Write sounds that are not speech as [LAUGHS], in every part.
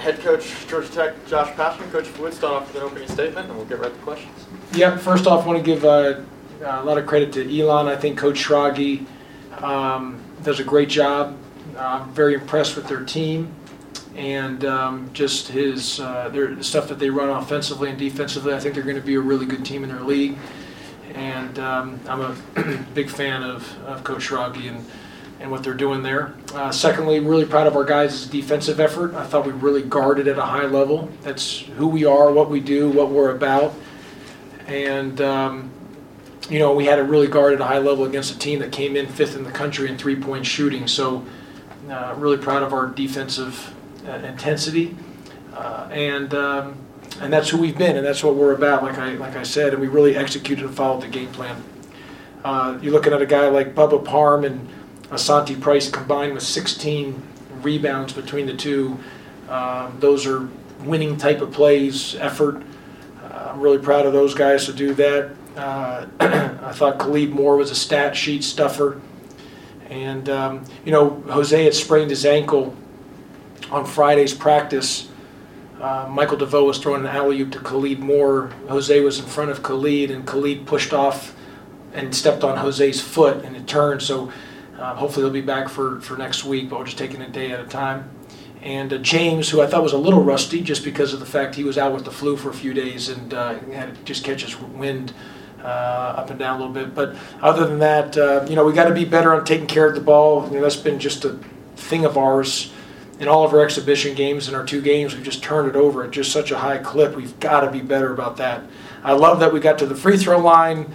head coach Georgia Tech Josh Pastner. Coach, would start off with an opening statement, and we'll get right to questions. Yeah, first off, I want to give uh, a lot of credit to Elon. I think Coach Schrage um, does a great job. Uh, I'm very impressed with their team and um, just his uh, their the stuff that they run offensively and defensively. I think they're going to be a really good team in their league, and um, I'm a [CLEARS THROAT] big fan of, of Coach Schrage and and what they're doing there. Uh, secondly, really proud of our guys' defensive effort. I thought we really guarded at a high level. That's who we are, what we do, what we're about, and. Um, you know, we had to really guard at a high level against a team that came in fifth in the country in three-point shooting. So, uh, really proud of our defensive uh, intensity, uh, and um, and that's who we've been, and that's what we're about. Like I like I said, and we really executed and followed the game plan. Uh, you're looking at a guy like Bubba Parham and Asanti Price combined with 16 rebounds between the two. Um, those are winning type of plays, effort. Uh, I'm really proud of those guys to do that. Uh, [CLEARS THROAT] I thought Khalid Moore was a stat sheet stuffer. And, um, you know, Jose had sprained his ankle on Friday's practice. Uh, Michael DeVoe was throwing an alley oop to Khalid Moore. Jose was in front of Khalid, and Khalid pushed off and stepped on Jose's foot, and it turned. So uh, hopefully he'll be back for, for next week, but we're just taking it a day at a time. And uh, James, who I thought was a little rusty just because of the fact he was out with the flu for a few days and uh, had to just catch his wind uh, up and down a little bit. But other than that, uh, you know, we got to be better on taking care of the ball. You know, that's been just a thing of ours in all of our exhibition games. In our two games, we've just turned it over at just such a high clip. We've got to be better about that. I love that we got to the free throw line.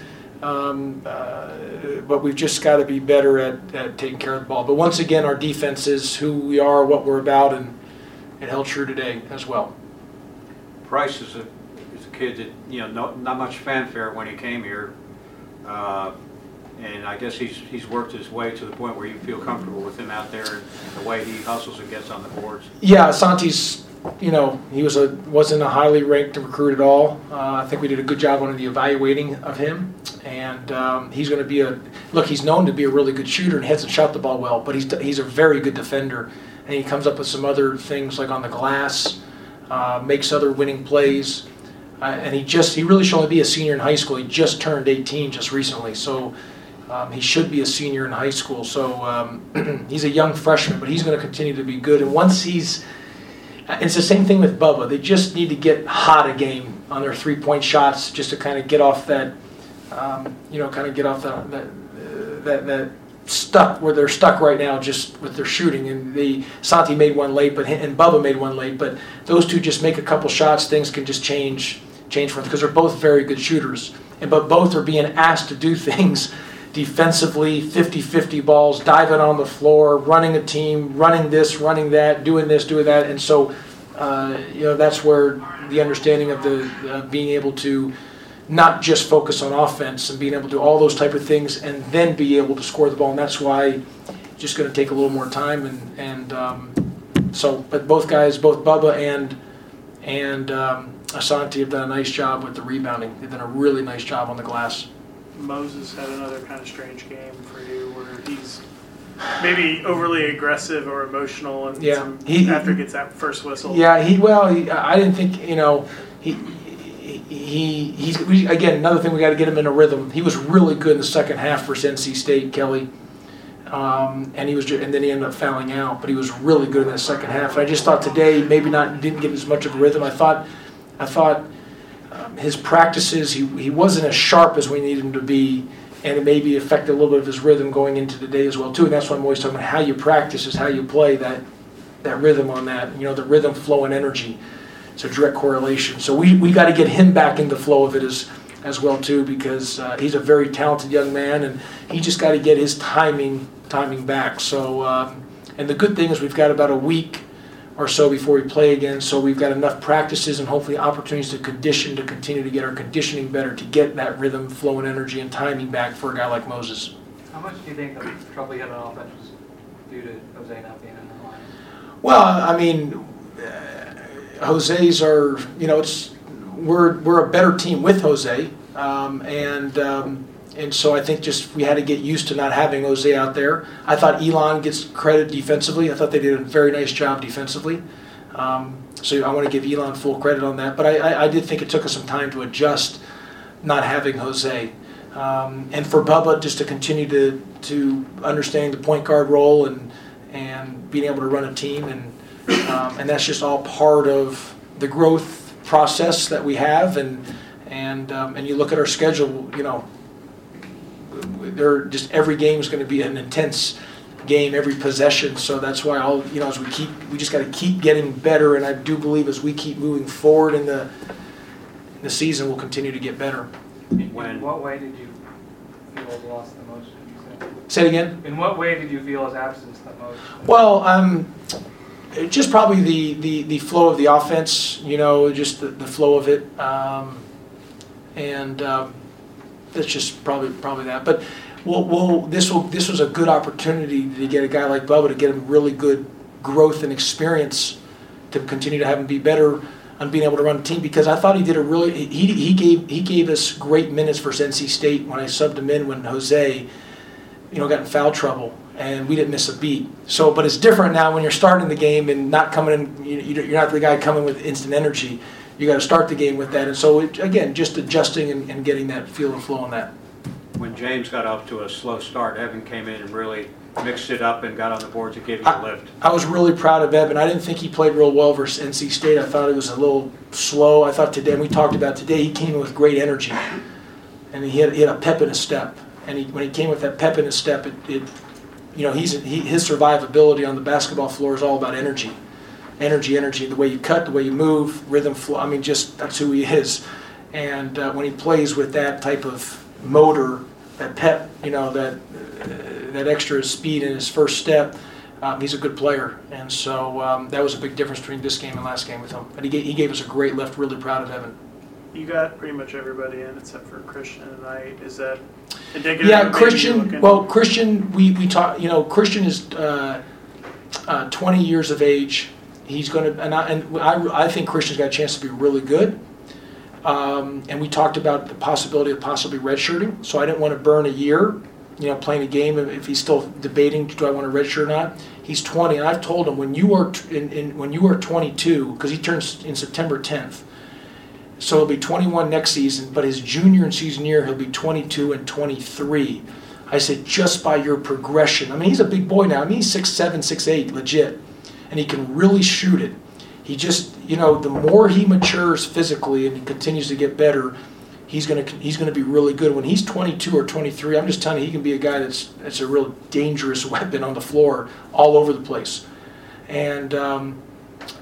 Um, uh, but we've just got to be better at, at taking care of the ball. But once again, our defense is who we are, what we're about, and it held true today as well. Price is a, is a kid that, you know, no, not much fanfare when he came here. Uh, and I guess he's, he's worked his way to the point where you feel comfortable with him out there and the way he hustles and gets on the boards. Yeah, Santi's, you know, he was a wasn't a highly ranked recruit at all. Uh, I think we did a good job on the evaluating of him, and um, he's going to be a look. He's known to be a really good shooter and hasn't shot the ball well, but he's he's a very good defender, and he comes up with some other things like on the glass, uh, makes other winning plays, uh, and he just he really should only be a senior in high school. He just turned 18 just recently, so. Um, he should be a senior in high school, so um, [CLEARS THROAT] he's a young freshman, but he's going to continue to be good. And once he's, it's the same thing with Bubba. They just need to get hot a game on their three-point shots, just to kind of get off that, um, you know, kind of get off that that, that that stuck where they're stuck right now, just with their shooting. And the Santi made one late, but and Bubba made one late, but those two just make a couple shots, things can just change change for them because they're both very good shooters, and but both are being asked to do [LAUGHS] things defensively 50-50 balls diving on the floor running a team running this running that doing this doing that. And so uh, you know that's where the understanding of the uh, being able to not just focus on offense and being able to do all those type of things and then be able to score the ball. And that's why just going to take a little more time and and um, so but both guys both Bubba and and um, Asanti have done a nice job with the rebounding. They've done a really nice job on the glass Moses had another kind of strange game for you where he's maybe overly aggressive or emotional and Yeah, he- after he gets that first whistle. Yeah, he well, he, I didn't think you know he he he's we, again another thing we got to get him in a rhythm. He was really good in the second half for NC State, Kelly, um, and he was and then he ended up fouling out, but he was really good in that second half. And I just thought today maybe not didn't get as much of a rhythm. I thought I thought his practices he he wasn't as sharp as we need him to be. And it maybe affected a little bit of his rhythm going into the day as well too. And that's why I'm always talking about how you practice is how you play that that rhythm on that. You know, the rhythm, flow, and energy. It's a direct correlation. So we, we got to get him back in the flow of it as as well too because uh, he's a very talented young man and he just got to get his timing timing back. So um, and the good thing is we've got about a week or so before we play again. So we've got enough practices and hopefully opportunities to condition to continue to get our conditioning better to get that rhythm, flow, and energy and timing back for a guy like Moses. How much do you think the trouble you had on offense was due to Jose not being in the line? Well, I mean, uh, Jose's are you know it's we're we're a better team with Jose, um, and um, and so I think just we had to get used to not having Jose out there. I thought Elon gets credit defensively. I thought they did a very nice job defensively. Um, so I want to give Elon full credit on that. But I, I, I did think it took us some time to adjust not having Jose. Um, and for Bubba just to continue to, to understand the point guard role and, and being able to run a team. And, um, and that's just all part of the growth process that we have. And, and, um, and you look at our schedule, you know, there just every game is going to be an intense game, every possession. So that's why I'll, you know, as we keep, we just got to keep getting better. And I do believe as we keep moving forward in the, in the season, we'll continue to get better. When, In what way did you feel lost the most? would you Say it again. In what way did you feel his absence the most? Well, um, it- just probably the, the, the flow of the offense, you know, just the, the flow of it. Um, and, um, that's just probably, probably that. But we'll, we'll, this will, this was a good opportunity to get a guy like Bubba to get him really good growth and experience to continue to have him be better on being able to run a team because I thought he did a really, he, he gave, he gave us great minutes versus NC State when I subbed him in when Jose, you know, got in foul trouble and we didn't miss a beat. So, but it's different now when you're starting the game and not coming in, you- you're not the guy coming with instant energy. You got to start the game with that. And so, it, again, just adjusting and, and getting that feel and flow on that. When James got off to a slow start, Evan came in and really mixed it up and got on the boards and gave you a lift. I was really proud of Evan. I didn't think he played real well versus NC State. I thought it was a little slow. I thought today, and we talked about today, he came in with great energy. And he had, he had a pep in his step. And he, when he came with that pep in his step, it, it you know, he's, he, his survivability on the basketball floor is all about energy. Energy, energy, the way you cut, the way you move, rhythm, flow. I mean, just that's who he is. And uh, when he plays with that type of motor, that pep, you know, that uh, that extra speed in his first step, um, he's a good player. And so um, that was a big difference between this game and last game with him. And he gave, he gave us a great lift. Really proud of Evan. You got pretty much everybody in except for Christian tonight. Is that indicative? Yeah, of maybe you're Christian. Well, Christian, we we talk. You know, Christian is uh, uh, 20 years of age. He's going to, and I and I, I think Christian's got a chance to be really good. Um, and we talked about the possibility of possibly redshirting. So I didn't want to burn a year, you know, playing a game if he's still debating, do I want to redshirt or not? He's 20, and I've told him when you are t- in, in when you are 22, because he turns in September 10th. So he'll be 21 next season, but his junior and season year, he'll be 22 and 23. I said, just by your progression. I mean, he's a big boy now. I mean, he's 6'7, 6'8, legit. And he can really shoot it. He just, you know, the more he matures physically and he continues to get better, he's gonna he's gonna be really good. When he's 22 or 23, I'm just telling you, he can be a guy that's that's a real dangerous [LAUGHS] weapon on the floor all over the place. And um,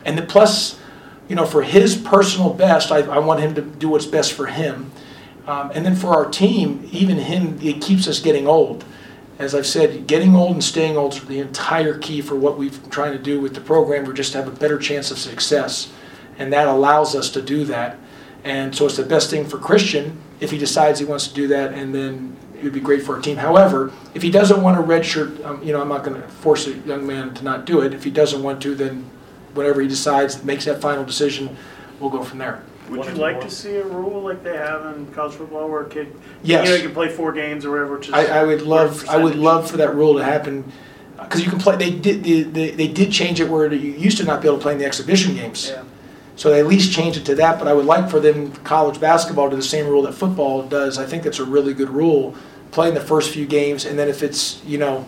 and the plus, you know, for his personal best, I, I want him to do what's best for him. Um, and then for our team, even him, it keeps us getting old. As I've said, getting old and staying old is the entire key for what we've trying to do with the program. We're just to have a better chance of success, and that allows us to do that. And so it's the best thing for Christian if he decides he wants to do that, and then it would be great for our team. However, if he doesn't want a red shirt, um, you know, I'm not going to force a young man to not do it. If he doesn't want to, then whatever he decides, makes that final decision, we'll go from there. Would you like to see a rule like they have in college football where a kid, Yes. you know, you can play four games or whatever, which is. I, I would love, I would love for that rule to happen, because you can play, they did, they, they they did change it where you used to not be able to play in the exhibition games. Yeah. So they at least changed it to that, but I would like for them, college basketball, to the same rule that football does. I think that's a really good rule, playing the first few games, and then if it's, you know,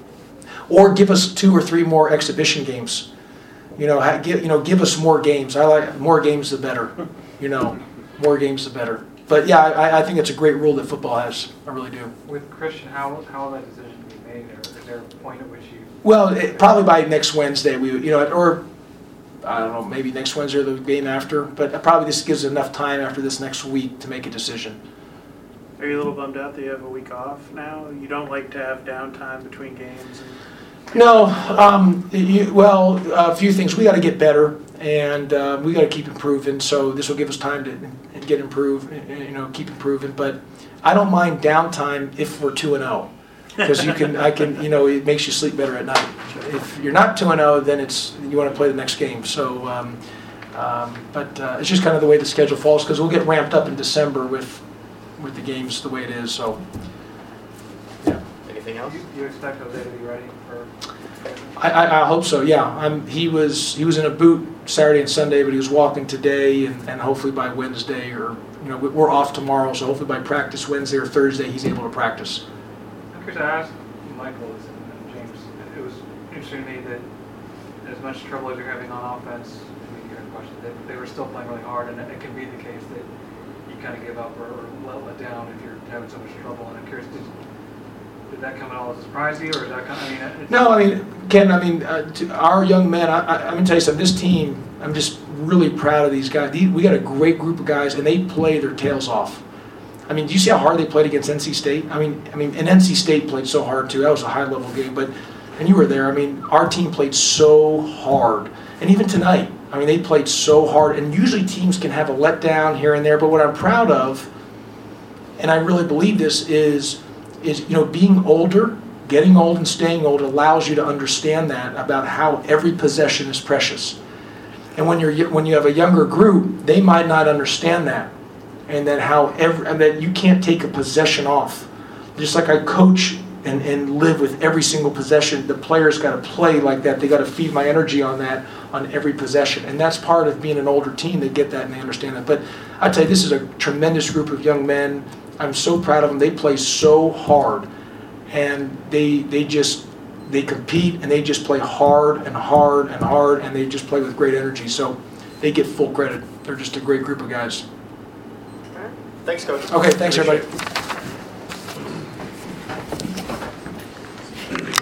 or give us two or three more exhibition games. You know, ha- give, you know, give us more games. I like, more games the better, [LAUGHS] you know, more games the better. But yeah, I, I think it's a great rule that football has, I really do. With Christian, how, how will that decision be made, or is there a point at which you? Well, it, probably by next Wednesday, we, you know, or, I don't know, maybe next Wednesday or the game after, but probably this gives enough time after this next week to make a decision. Are you a little bummed out that you have a week off now? You don't like to have downtime between games and. No, um, you, well, a few things, we gotta get better, and, uh, we gotta keep improving, so this will give us time to get improved, you know, keep improving, but I don't mind downtime if we're two and oh. Because you can, I can, you know, it makes you sleep better at night. If you're not two and oh, then it's, you wanna play the next game, so, um, um, but, uh, it's just kind of the way the schedule falls, because we'll get ramped up in December with, with the games the way it is, so. Anything else? You, you expect Jose to be ready for? I, I, I hope so. Yeah, I'm, he was he was in a boot Saturday and Sunday, but he was walking today and, and hopefully by Wednesday or, you know, we- we're off tomorrow, so hopefully by practice Wednesday or Thursday, he's able to practice. I'm curious, I asked Michael and James, it was interesting to me that as much trouble as you're having on offense, I mean, you're in question, that they were still playing really hard, and it can be the case that you kind of give up or or let let down if you're having so much trouble, and I'm curious, did, did that come at all as a surprise to you, or is that of, I mean, it's. No, I mean, Ken, I mean, uh, our young men, I, I'm gonna tell you something, this team, I'm just really proud of these guys. These- We got a great group of guys and they play their tails off. I mean, do you see how hard they played against NC State? I mean, I mean, and NC State played so hard too. That was a high level game, but, and you were there. I mean, our team played so hard. And even tonight, I mean, they played so hard. And usually teams can have a letdown here and there, but what I'm proud of, and I really believe this, is, is, you know, being older, getting old and staying old allows you to understand that about how every possession is precious. And when you're, when you have a younger group, they might not understand that. And that how every, and that you can't take a possession off. Just like I coach and, and live with every single possession, the players got to play like that. They got to feed my energy on that on every possession. And that's part of being an older team. They get that and they understand that. But I tell you, this is a tremendous group of young men. I'm so proud of them. They play so hard, and they they just they compete and they just play hard and hard and hard, and they just play with great energy. So they get full credit. They're just a great group of guys. Thanks, Coach. Okay, thanks Appreciate everybody. it.